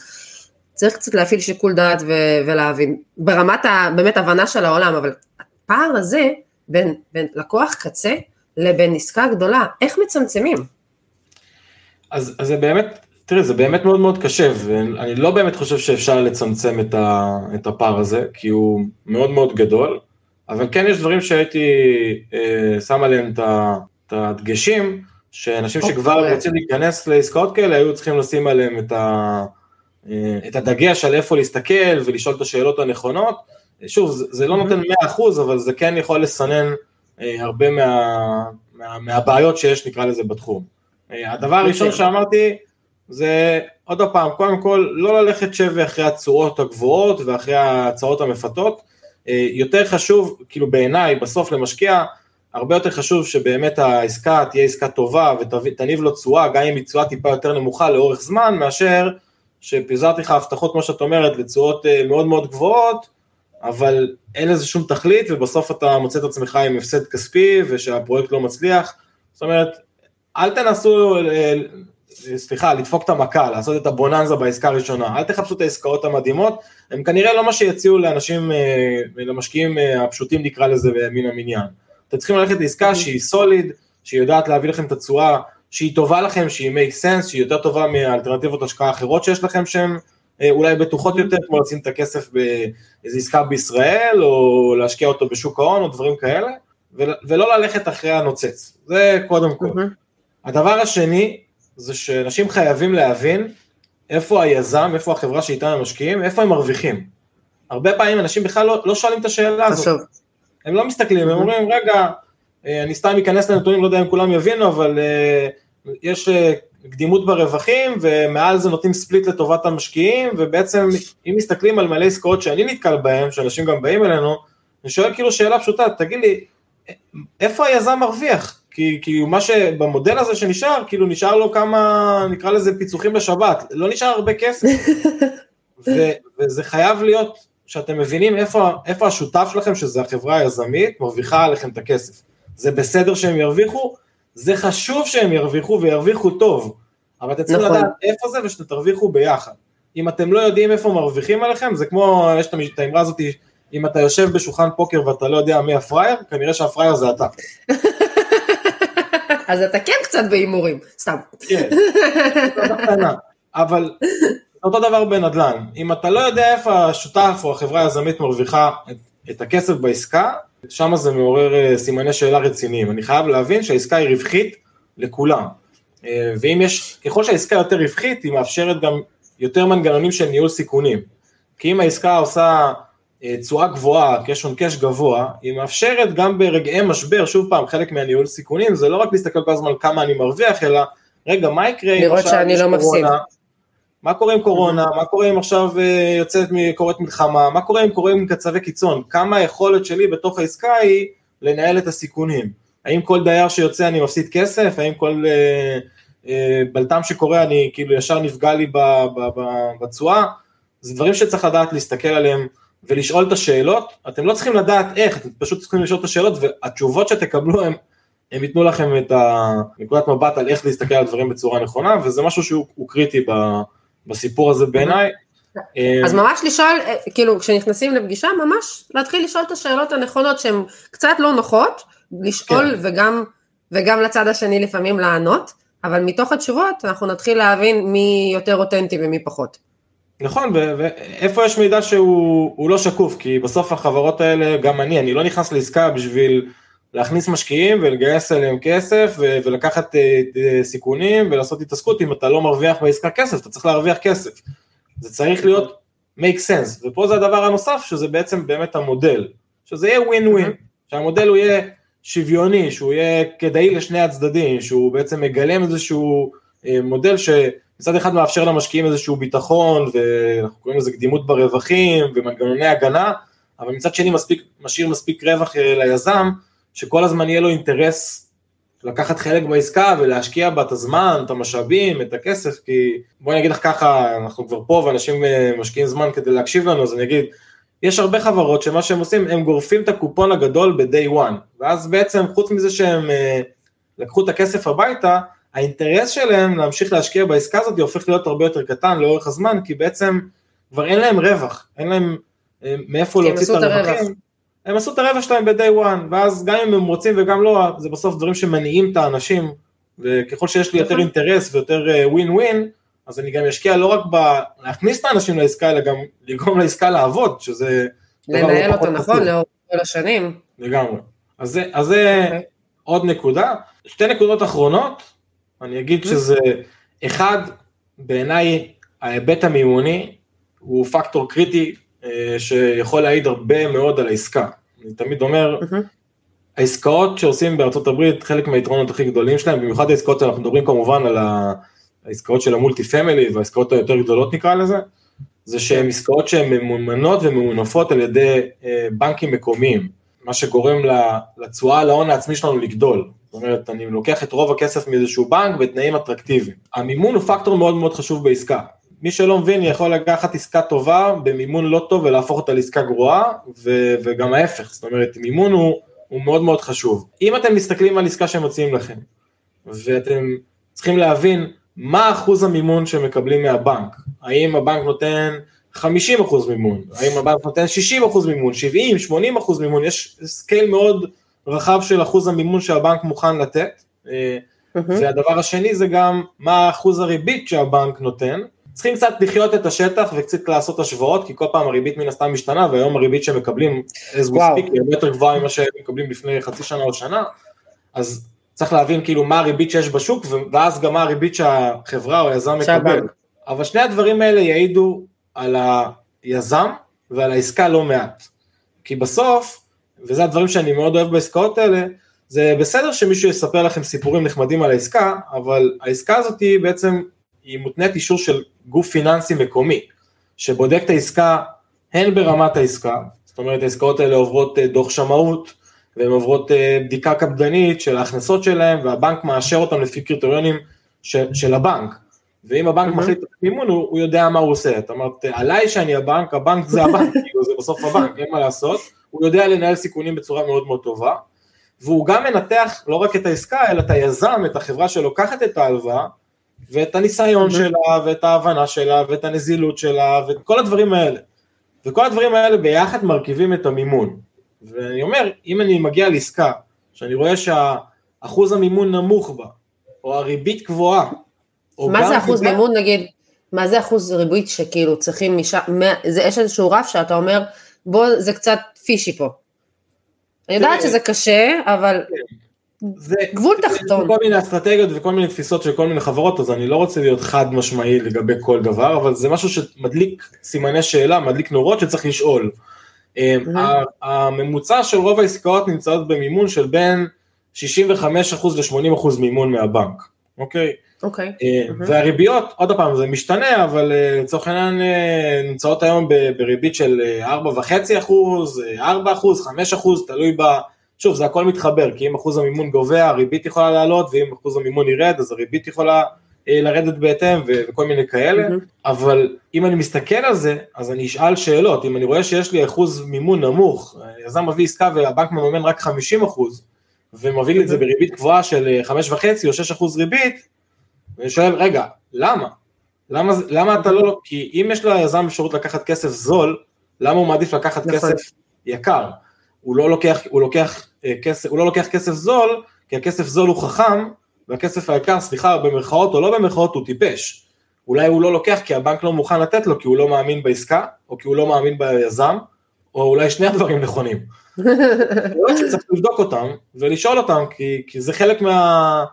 צריך קצת להפעיל שיקול דעת ו- ולהבין, ברמת ה- באמת הבנה של העולם, אבל הפער הזה בין, בין לקוח קצה לבין עסקה גדולה, איך מצמצמים? אז, אז זה באמת, תראה, זה באמת מאוד מאוד קשה, ואני לא באמת חושב שאפשר לצמצם את, ה, את הפער הזה, כי הוא מאוד מאוד גדול, אבל כן יש דברים שהייתי אה, שם עליהם את, הדגשים, שאנשים. אוקיי. שכבר רוצים להיכנס לעסקאות כאלה, היו צריכים לשים עליהם את, ה, אה, את הדגש על איפה להסתכל ולשאול את השאלות הנכונות. שוב, זה, זה לא נותן 100%, אבל זה כן יכול לסנן אה, הרבה מה, מה, מהבעיות שיש, נקרא לזה, בתחום. אה, הדבר הראשון שאמרתי זה עוד פעם, קודם כל לא ללכת שבי אחרי התשואות הגבוהות ואחרי ההצעות המפתות, אה, יותר חשוב, כאילו בעיניי, בסוף למשקיע, הרבה יותר חשוב שבאמת העסקה תהיה עסקה טובה ותניב לו תשואה, גם אם היא תשואה טיפה יותר נמוכה לאורך זמן, מאשר שפיזרתי לך הבטחות, כמו שאת אומרת, לתשואות אה, מאוד מאוד גבוהות, אבל אין לזה שום תכלית, ובסוף אתה מוצא את עצמך עם הפסד כספי, ושהפרויקט לא מצליח. זאת אומרת, אל תנסו, אה, סליחה, לדפוק את המכה, לעשות את הבוננזה בעסקה הראשונה, אל תחפשו את העסקאות המדהימות, הם כנראה לא מה שיציעו לאנשים, אה, למשקיעים אה, הפשוטים נקרא לזה מן המניין. אתם צריכים ללכת לעסקה אוקיי. שהיא סוליד, שהיא יודעת להביא לכם את התשואה, שהיא טובה לכם, שהיא make sense, שהיא יותר טובה מאלטרנטיבות השקעה אחרות שיש לכם שהן אולי בטוחות יותר, כמו לשים את הכסף באיזו עסקה בישראל, או להשקיע אותו בשוק ההון, או דברים כאלה, ולא ללכת אחרי הנוצץ, זה קודם כל. הדבר השני, זה שאנשים חייבים להבין איפה היזם, איפה החברה שאיתה הם משקיעים, איפה הם מרוויחים. הרבה פעמים אנשים בכלל לא, לא שואלים את השאלה הזאת. הם לא מסתכלים, הם אומרים, רגע, אה, אני סתם אכנס לנתונים, לא יודע אם כולם יבינו, אבל אה, יש, אה, קדימות ברווחים, ומעל זה נותנים ספליט לטובת המשקיעים, ובעצם אם מסתכלים על מלא עסקאות שאני נתקל בהן, שאנשים גם באים אלינו, אני שואל כאילו שאלה פשוטה, תגיד לי, איפה היזם מרוויח? כי כאילו מה שבמודל הזה שנשאר, כאילו נשאר לו כמה, נקרא לזה פיצוחים לשבת, לא נשאר הרבה כסף. ו, וזה חייב להיות שאתם מבינים איפה, איפה השותף שלכם, שזה החברה היזמית, מרוויחה עליכם את הכסף. זה בסדר שהם ירוויחו, זה חשוב שהם ירוויחו וירוויחו טוב, אבל אתם צריכים נכון. לדעת איפה זה ושאתם תרוויחו ביחד. אם אתם לא יודעים איפה מרוויחים עליכם, זה כמו, יש את האמרה הזאת, אם אתה יושב בשולחן פוקר ואתה לא יודע מי הפראייר, כנראה שהפראייר זה אתה. אז אתה כן קצת בהימורים, סתם. כן, אבל אותו דבר בנדל"ן, אם אתה לא יודע איפה השותף או החברה היזמית מרוויחה את, הכסף בעסקה, שם זה מעורר אה, סימני שאלה רציניים. אני חייב להבין שהעסקה היא רווחית לכולם. אה, ואם יש, ככל שהעסקה יותר רווחית, היא מאפשרת גם יותר מנגנונים של ניהול סיכונים. כי אם העסקה עושה תשואה גבוהה, קש און קש גבוה, היא מאפשרת גם ברגעי משבר, שוב פעם, חלק מהניהול סיכונים, זה לא רק להסתכל כל הזמן כמה אני מרוויח, אלא רגע, מה יקרה אם עכשיו יש לא קורונה, מה קורה עם קורונה, מה קורה אם עכשיו אה, יוצאת, קורית מלחמה, מה קורה אם קורים קצבי קיצון, כמה היכולת שלי בתוך העסקה היא לנהל את הסיכונים. האם כל דייר שיוצא אני מפסיד כסף, האם כל אה, אה, בלטם שקורה אני כאילו ישר נפגע לי בתשואה, זה דברים שצריך לדעת להסתכל עליהם ולשאול את השאלות, אתם לא צריכים לדעת איך, אתם פשוט צריכים לשאול את השאלות והתשובות שתקבלו הם, הם ייתנו לכם את הנקודת מבט על איך להסתכל על דברים בצורה נכונה וזה משהו שהוא קריטי ב... בסיפור הזה בעיניי. אז ממש לשאול, אה, כאילו כשנכנסים לפגישה, ממש להתחיל לשאול את השאלות הנכונות שהן קצת לא נוחות, לשאול כן. וגם, וגם לצד השני לפעמים לענות, אבל מתוך התשובות אנחנו נתחיל להבין מי יותר אותנטי ומי פחות. נכון, ואיפה יש מידע שהוא לא שקוף, כי בסוף החברות האלה, גם אני, אני לא נכנס לעסקה בשביל להכניס משקיעים ולגייס אליהם כסף ולקחת אה, אה, סיכונים ולעשות התעסקות, אם אתה לא מרוויח בעסקה כסף, אתה צריך להרוויח כסף. זה צריך להיות make sense, ופה זה הדבר הנוסף, שזה בעצם באמת המודל, שזה יהיה ווין ווין, שהמודל הוא יהיה שוויוני, שהוא יהיה כדאי לשני הצדדים, שהוא בעצם מגלם איזשהו מודל שמצד אחד מאפשר למשקיעים איזשהו ביטחון, ואנחנו קוראים לזה קדימות ברווחים ומנגנוני הגנה, אבל מצד שני מספיק, משאיר מספיק רווח ליזם, שכל הזמן יהיה לו אינטרס לקחת חלק בעסקה ולהשקיע בה את הזמן, את המשאבים, את הכסף, כי בואי נגיד לך ככה, אנחנו כבר פה ואנשים אה, משקיעים זמן כדי להקשיב לנו, אז אני אגיד, יש הרבה חברות שמה שהם עושים, הם גורפים את הקופון הגדול ב-day one, ואז בעצם חוץ מזה שהם אה, לקחו את הכסף הביתה, האינטרס שלהם להמשיך להשקיע בעסקה הזאת הופך להיות הרבה יותר קטן לאורך הזמן, כי בעצם כבר אין להם רווח, אין להם אה, מאיפה להוציא את הרווחים. הם עשו את הרבע שלהם ב-day one, ואז גם אם הם רוצים וגם לא, זה בסוף דברים שמניעים את האנשים, וככל שיש לי יותר נכון. אינטרס ויותר ווין uh, ווין, אז אני גם אשקיע לא רק להכניס את האנשים לעסקה, אלא גם לגרום לעסקה לעבוד, שזה... לנהל אותה נכון לאורך כל השנים. לגמרי. אז זה, אז זה okay. אוקיי. עוד נקודה. שתי נקודות אחרונות, אני אגיד. שזה, אחד, בעיניי ההיבט המימוני הוא פקטור קריטי אה, שיכול להעיד הרבה מאוד על העסקה. אני תמיד אומר, העסקאות שעושים בארצות הברית, חלק מהיתרונות הכי גדולים שלהם, במיוחד העסקאות שאנחנו מדברים כמובן על העסקאות של המולטי פמילי והעסקאות היותר גדולות נקרא לזה, זה שהן עסקאות שהן ממומנות וממונפות על ידי אה, בנקים מקומיים, מה שגורם לתשואה על ההון העצמי שלנו לגדול. זאת אומרת, אני לוקח את רוב הכסף מאיזשהו בנק בתנאים אטרקטיביים. המימון הוא פקטור מאוד מאוד חשוב בעסקה. מי שלא מבין יכול לקחת עסקה טובה במימון לא טוב ולהפוך אותה לעסקה גרועה, ו- וגם ההפך, זאת אומרת, מימון הוא, הוא מאוד מאוד חשוב. אם אתם מסתכלים על עסקה שמציעים לכם, ואתם צריכים להבין מה אחוז המימון שמקבלים מהבנק, האם הבנק נותן 50% מימון, האם הבנק נותן 60% מימון, 70, 80% מימון, יש scale מאוד רחב של אחוז המימון שהבנק מוכן לתת, אה, והדבר השני זה גם מה אחוז הריבית שהבנק נותן, צריכים קצת לחיות את השטח וקצת לעשות השוואות, כי כל פעם הריבית מן הסתם משתנה, והיום הריבית שמקבלים, as we speak, היא הרבה יותר גבוהה ממה שהם מקבלים לפני חצי שנה או שנה, אז צריך להבין כאילו מה הריבית שיש בשוק, ואז גם מה הריבית שהחברה או היזם מקבל. אבל שני הדברים האלה יעידו על היזם ועל העסקה לא מעט. כי בסוף, וזה הדברים שאני מאוד אוהב בעסקאות האלה, זה בסדר שמישהו יספר לכם סיפורים נחמדים על העסקה, אבל העסקה הזאת היא בעצם, היא מותנית אישור של גוף פיננסי מקומי, שבודק את העסקה הן ברמת העסקה, זאת אומרת העסקאות האלה עוברות אה, דוח שמאות, והן עוברות אה, בדיקה קפדנית של ההכנסות שלהן, והבנק מאשר אותן לפי קריטריונים של, של הבנק. ואם הבנק mm-hmm. מחליט את המימון, הוא, הוא יודע מה הוא עושה. זאת אומרת, עליי שאני הבנק, הבנק זה הבנק, כאילו זה בסוף הבנק, אין מה לעשות. הוא יודע לנהל סיכונים בצורה מאוד מאוד טובה. והוא גם מנתח לא רק את העסקה, אלא את היזם, את החברה שלוקחת את ההלוואה, ואת הניסיון mm-hmm. שלה, ואת ההבנה שלה, ואת הנזילות שלה, ואת כל הדברים האלה. וכל הדברים האלה ביחד מרכיבים את המימון. ואני אומר, אם אני מגיע לעסקה, שאני רואה שהאחוז המימון נמוך בה, או הריבית גבוהה, או מה זה אחוז מימון נגיד? מה זה אחוז ריבית שכאילו צריכים משם, זה, יש איזשהו רף שאתה אומר, בוא, זה קצת פישי פה. אני יודעת שזה קשה, אבל זה גבול תחתון. כל מיני אסטרטגיות וכל מיני תפיסות של כל מיני חברות, אז אני לא רוצה להיות חד משמעי לגבי כל דבר, אבל זה משהו שמדליק סימני שאלה, מדליק נורות שצריך לשאול. אמ, הממוצע של רוב העסקאות נמצאות במימון של בין 65% ל-80% מימון מהבנק, אוקיי? אוקיי. אה, והריביות, עוד פעם זה משתנה, אבל אה, לצורך העניין אה, נמצאות היום בריבית של 4.5 אחוז, 4 אחוז, 5 אחוז, תלוי ב... שוב, זה הכל מתחבר, כי אם אחוז המימון גובע, הריבית יכולה לעלות, ואם אחוז המימון ירד, אז הריבית יכולה לרדת בהתאם, וכל מיני כאלה, mm-hmm. אבל אם אני מסתכל על זה, אז אני אשאל שאלות, אם אני רואה שיש לי אחוז מימון נמוך, יזם מביא עסקה והבנק מממן רק 50 אחוז, ומביא לי את זה בריבית גבוהה של 5.5 או 6 אחוז ריבית, ואני שואל, רגע, למה? למה, למה אתה לא, כי אם יש ליזם אפשרות לקחת כסף זול, למה הוא מעדיף לקחת נכון. כסף יקר? הוא לא לוקח, הוא לוקח אה, כסף, הוא לא לוקח כסף זול, כי הכסף זול הוא חכם, והכסף היקר, סליחה, במרכאות או לא במרכאות, הוא טיפש. אולי הוא לא לוקח כי הבנק לא מוכן לתת לו, כי הוא לא מאמין בעסקה, או כי הוא לא מאמין ביזם, או אולי שני הדברים נכונים. צריך לבדוק אותם ולשאול אותם, כי, כי זה חלק מה...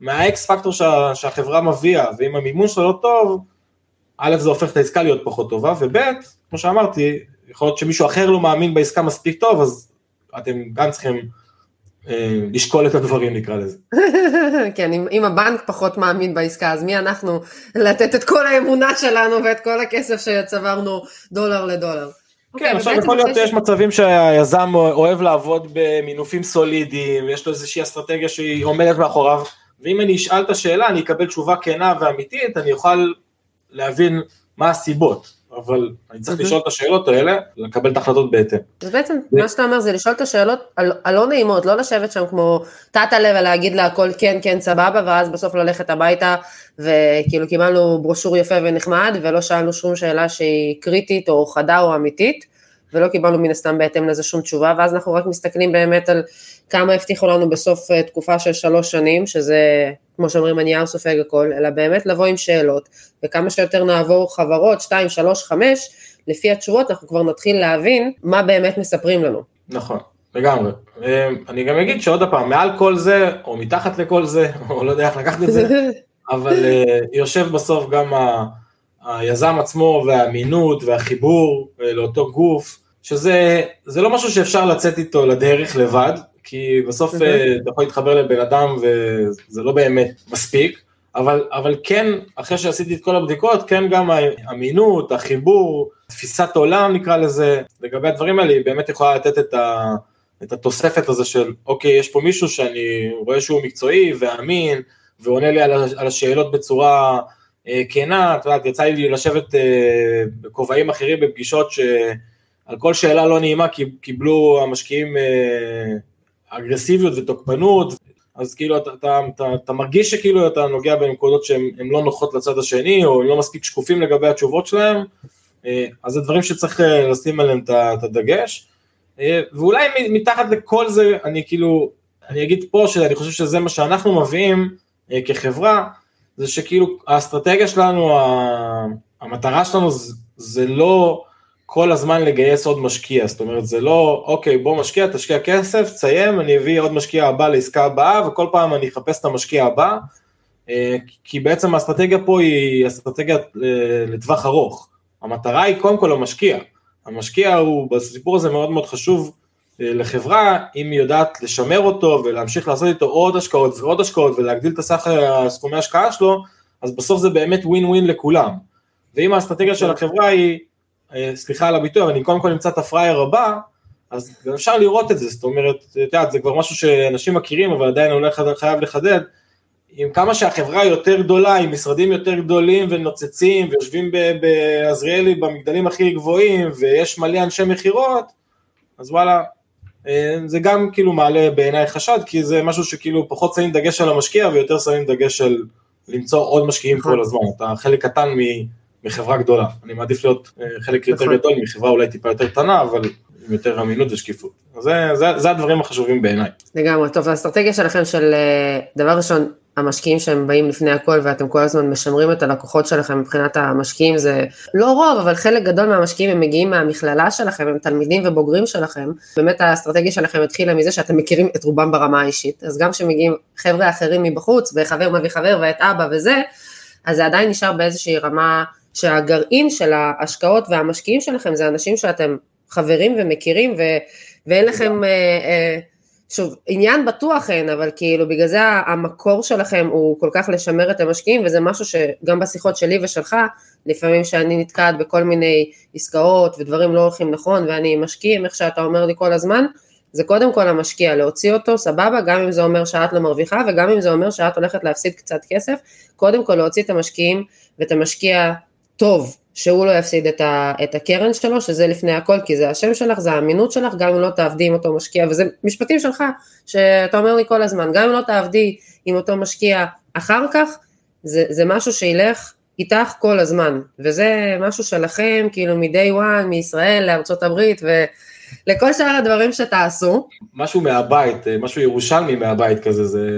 מהאקס פקטור שה, שהחברה מביאה, ואם המימון שלו לא טוב, א' זה הופך את העסקה להיות פחות טובה, וב', כמו שאמרתי, יכול להיות שמישהו אחר לא מאמין בעסקה מספיק טוב, אז אתם גם צריכים אה, לשקול את הדברים נקרא לזה. כן, אם, אם הבנק פחות מאמין בעסקה, אז מי אנחנו לתת את כל האמונה שלנו ואת כל הכסף שצברנו דולר לדולר. כן, okay, עכשיו יכול להיות שיש מצבים שהיזם אוהב לעבוד במינופים סולידיים, יש לו איזושהי אסטרטגיה שהיא עומדת מאחוריו, ואם אני אשאל את השאלה, אני אקבל תשובה כנה ואמיתית, אני אוכל להבין מה הסיבות, אבל אני צריך לשאול את השאלות האלה, לקבל את ההחלטות בהתאם. אז בעצם, מה שאתה אומר זה לשאול את השאלות הלא נעימות, לא לשבת שם כמו הלב ולהגיד לה הכל כן, כן, סבבה, ואז בסוף ללכת הביתה, וכאילו קיבלנו ברושור יפה ונחמד, ולא שאלנו שום שאלה שהיא קריטית או חדה או אמיתית. ולא קיבלנו מן הסתם בהתאם לזה שום תשובה, ואז אנחנו רק מסתכלים באמת על כמה הבטיחו לנו בסוף אה, תקופה של שלוש שנים, שזה, כמו שאומרים, הנייר סופג הכל, אלא באמת לבוא עם שאלות, וכמה שיותר נעבור חברות, שתיים, שלוש, חמש, לפי התשובות אנחנו כבר נתחיל להבין מה באמת מספרים לנו. נכון, לגמרי. אה, אני גם אגיד שעוד פעם, מעל כל זה, או מתחת לכל זה, או לא יודע איך לקחת את זה, אבל אה, יושב בסוף גם ה... היזם עצמו והאמינות והחיבור לאותו גוף, שזה לא משהו שאפשר לצאת איתו לדרך לבד, כי בסוף mm-hmm. אתה יכול להתחבר לבן אדם וזה לא באמת מספיק, אבל, אבל כן, אחרי שעשיתי את כל הבדיקות, כן גם האמינות, החיבור, תפיסת עולם נקרא לזה, לגבי הדברים האלה, היא באמת יכולה לתת את, ה, את התוספת הזה של, אוקיי, יש פה מישהו שאני רואה שהוא מקצועי ואמין, ועונה לי על, על השאלות בצורה אה, כנה, את יודעת, יצא לי לשבת אה, בכובעים אחרים בפגישות שעל כל שאלה לא נעימה קיבלו המשקיעים אה, אגרסיביות ותוקפנות, אז כאילו אתה, אתה, אתה, אתה מרגיש שכאילו אתה נוגע בנקודות שהן לא נוחות לצד השני, או הם לא מספיק שקופים לגבי התשובות שלהם, אז זה דברים שצריך לשים עליהם את הדגש. ואולי מתחת לכל זה, אני כאילו, אני אגיד פה שאני חושב שזה מה שאנחנו מביאים כחברה, זה שכאילו האסטרטגיה שלנו, המטרה שלנו זה, זה לא כל הזמן לגייס עוד משקיע, זאת אומרת זה לא אוקיי בוא משקיע, תשקיע כסף, תסיים, אני אביא עוד משקיע הבא לעסקה הבאה וכל פעם אני אחפש את המשקיע הבא, אה, כי בעצם האסטרטגיה פה היא אסטרטגיה אה, לטווח ארוך, המטרה היא קודם כל המשקיע, המשקיע הוא בסיפור הזה מאוד מאוד חשוב לחברה, אם היא יודעת לשמר אותו ולהמשיך לעשות איתו עוד השקעות ועוד השקעות ולהגדיל את הסך הסכומי ההשקעה שלו, אז בסוף זה באמת ווין ווין לכולם. ואם האסטרטגיה של החברה היא, אה, סליחה על הביטוי, אבל אני קודם כל נמצא את הפראייר הבא, אז גם אפשר לראות את זה, זאת אומרת, את יודעת, זה כבר משהו שאנשים מכירים, אבל עדיין אולי חייב לחדד, עם כמה שהחברה יותר גדולה, עם משרדים יותר גדולים ונוצצים, ויושבים בעזריאלי במגדלים הכי גבוהים, ויש מלא אנשי מכירות, אז וואלה, אה, זה גם כאילו מעלה בעיניי חשד, כי זה משהו שכאילו פחות שמים דגש על המשקיע ויותר שמים דגש על למצוא עוד משקיעים כל הזמן, אתה חלק קטן מחברה גדולה, אני מעדיף להיות אה, חלק יותר גדול מחברה אולי טיפה יותר קטנה, אבל עם יותר אמינות ושקיפות. זה, זה, זה הדברים החשובים בעיניי. לגמרי, טוב, האסטרטגיה שלכם של אה, דבר ראשון, המשקיעים שהם באים לפני הכל ואתם כל הזמן משמרים את הלקוחות שלכם מבחינת המשקיעים זה לא רוב אבל חלק גדול מהמשקיעים הם מגיעים מהמכללה שלכם הם תלמידים ובוגרים שלכם. באמת האסטרטגיה שלכם התחילה מזה שאתם מכירים את רובם ברמה האישית. אז גם כשמגיעים חבר'ה אחרים מבחוץ וחבר מביא חבר ואת אבא וזה אז זה עדיין נשאר באיזושהי רמה שהגרעין של ההשקעות והמשקיעים שלכם זה אנשים שאתם חברים ומכירים ו, ואין לכם אה, אה, שוב, עניין בטוח אין, אבל כאילו בגלל זה המקור שלכם הוא כל כך לשמר את המשקיעים, וזה משהו שגם בשיחות שלי ושלך, לפעמים שאני נתקעת בכל מיני עסקאות ודברים לא הולכים נכון, ואני משקיע, איך שאתה אומר לי כל הזמן, זה קודם כל המשקיע, להוציא אותו, סבבה, גם אם זה אומר שאת לא מרוויחה, וגם אם זה אומר שאת הולכת להפסיד קצת כסף, קודם כל להוציא את המשקיעים ואת המשקיע טוב, שהוא לא יפסיד את, ה, את הקרן שלו, שזה לפני הכל, כי זה השם שלך, זה האמינות שלך, גם אם לא תעבדי עם אותו משקיע, וזה משפטים שלך, שאתה אומר לי כל הזמן, גם אם לא תעבדי עם אותו משקיע אחר כך, זה, זה משהו שילך איתך כל הזמן, וזה משהו שלכם, כאילו מ-day one, מישראל לארצות הברית, ולכל שאר הדברים שתעשו. משהו מהבית, משהו ירושלמי מהבית כזה, זה...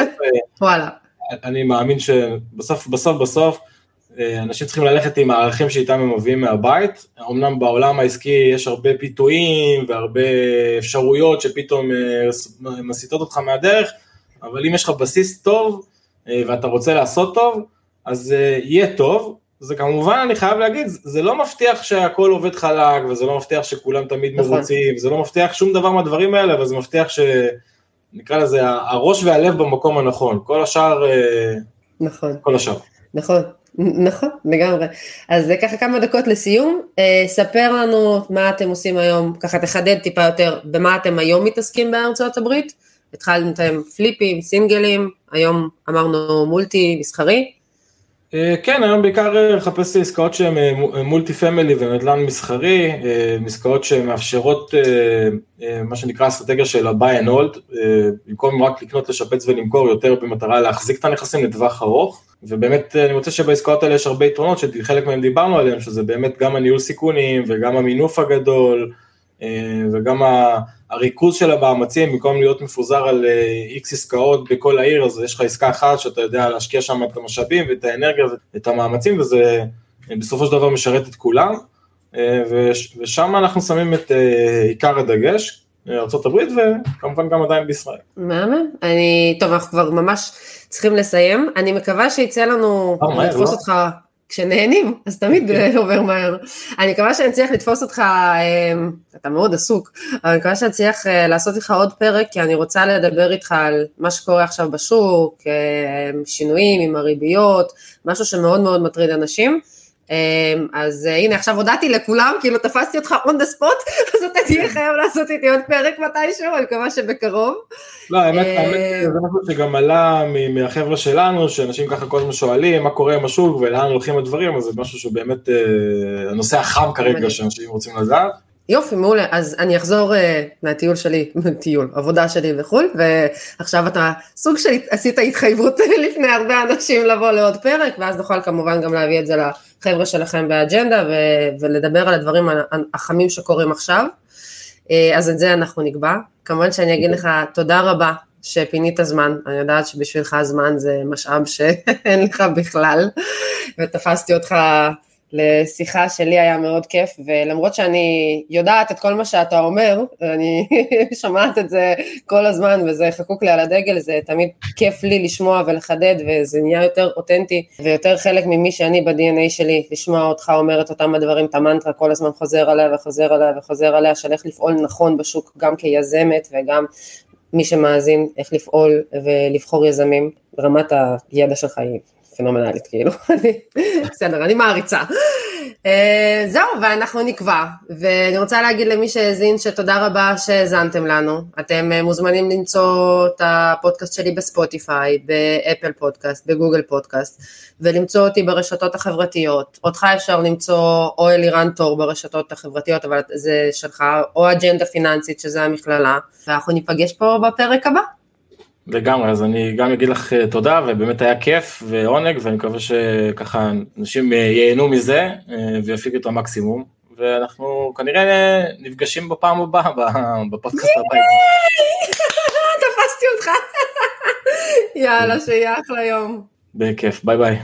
וואלה. אני מאמין שבסוף, בסוף, בסוף, אנשים צריכים ללכת עם הערכים שאיתם הם מביאים מהבית, אמנם בעולם העסקי יש הרבה פיתויים והרבה אפשרויות שפתאום אה, מסיטות אותך מהדרך, אבל אם יש לך בסיס טוב אה, ואתה רוצה לעשות טוב, אז יהיה טוב, זה כמובן, אני חייב להגיד, זה לא מבטיח שהכל עובד חלק, וזה לא מבטיח שכולם תמיד נכון. מרוצים, זה לא מבטיח שום דבר מהדברים האלה, אבל זה מבטיח ש... נקרא לזה, הראש והלב במקום הנכון, כל השאר... נכון. כל השאר. נכון. נכון, לגמרי. אז זה ככה כמה דקות לסיום. אה, ספר לנו מה אתם עושים היום, ככה תחדד טיפה יותר במה אתם היום מתעסקים בארצות הברית. התחלתם פליפים, סינגלים, היום אמרנו מולטי מסחרי. אה, כן, היום בעיקר אה, לחפש עסקאות שהן מולטי פמילי ונדל"ן מסחרי, עסקאות שמאפשרות מה שנקרא אסטרטגיה של ה-buy and hold, במקום רק לקנות, לשפץ ולמכור יותר במטרה להחזיק את הנכסים לטווח ארוך. ובאמת אני מוצא שבעסקאות האלה יש הרבה יתרונות שחלק מהם דיברנו עליהם, שזה באמת גם הניהול סיכונים וגם המינוף הגדול אה, וגם הריכוז של המאמצים, במקום להיות מפוזר על איקס אה, עסקאות בכל העיר, אז יש לך עסקה אחת שאתה יודע להשקיע שם את המשאבים ואת האנרגיה ואת המאמצים, וזה אה, בסופו של דבר משרת את כולם, ושם אנחנו שמים את עיקר הדגש, ארה"ב וכמובן גם עדיין בישראל. מהמם, אני, טוב אנחנו כבר ממש צריכים לסיים, אני מקווה שיצא לנו לתפוס לא? אותך כשנהנים, אז תמיד עובר מהר. אני מקווה שאני אצליח לתפוס אותך, אמ, אתה מאוד עסוק, אבל אני מקווה שאני אצליח אה, לעשות איתך עוד פרק, כי אני רוצה לדבר איתך על מה שקורה עכשיו בשוק, אמ, שינויים עם הריביות, משהו שמאוד מאוד מטריד אנשים. אמ, אז אה, הנה עכשיו הודעתי לכולם, כאילו תפסתי אותך on the spot, אז אתה תהיה חייב לעשות איתי עוד פרק מתישהו, אני מקווה שבקרוב. לא, האמת, אה, זה משהו שגם עלה מהחבר'ה שלנו, שאנשים ככה כל הזמן שואלים מה קורה עם השוק ולאן הולכים הדברים, אז זה משהו שבאמת אה, הנושא החם כרגע שאנשים רוצים לדעת. יופי, מעולה. אז אני אחזור uh, מהטיול שלי, טיול, עבודה שלי וחו"ל, ועכשיו אתה סוג של עשית התחייבות לפני הרבה אנשים לבוא לעוד פרק, ואז נוכל כמובן גם להביא את זה לחבר'ה שלכם באג'נדה, ו- ולדבר על הדברים החמים שקורים עכשיו. Uh, אז את זה אנחנו נקבע. כמובן שאני אגיד לך תודה רבה שפינית זמן, אני יודעת שבשבילך הזמן זה משאב שאין לך בכלל, ותפסתי אותך לשיחה שלי היה מאוד כיף, ולמרות שאני יודעת את כל מה שאתה אומר, אני שומעת את זה כל הזמן וזה חקוק לי על הדגל, זה תמיד כיף לי לשמוע ולחדד וזה נהיה יותר אותנטי ויותר חלק ממי שאני ב-DNA שלי, לשמוע אותך אומר את אותם הדברים, את המנטרה כל הזמן חוזר עליה וחוזר עליה וחוזר עליה, של איך לפעול נכון בשוק גם כיזמת וגם מי שמאזין איך לפעול ולבחור יזמים, רמת הידע שלך היא פנומנלית, כאילו, בסדר, אני מעריצה. Uh, זהו, ואנחנו נקבע, ואני רוצה להגיד למי שהאזין שתודה רבה שהאזנתם לנו. אתם uh, מוזמנים למצוא את הפודקאסט שלי בספוטיפיי, באפל פודקאסט, בגוגל פודקאסט, ולמצוא אותי ברשתות החברתיות. אותך אפשר למצוא או אלירן תור ברשתות החברתיות, אבל זה שלך, או אג'נדה פיננסית, שזה המכללה, ואנחנו ניפגש פה בפרק הבא. לגמרי, אז אני גם אגיד לך אה, תודה, ובאמת היה כיף ועונג, ואני מקווה שככה אנשים אה, ייהנו מזה אה, ויפיקו את המקסימום, ואנחנו כנראה נפגשים בפעם הבאה בפודקאסט הבא. תפסתי אותך. יאללה, שיהיה אחלה יום. בכיף, ביי ביי.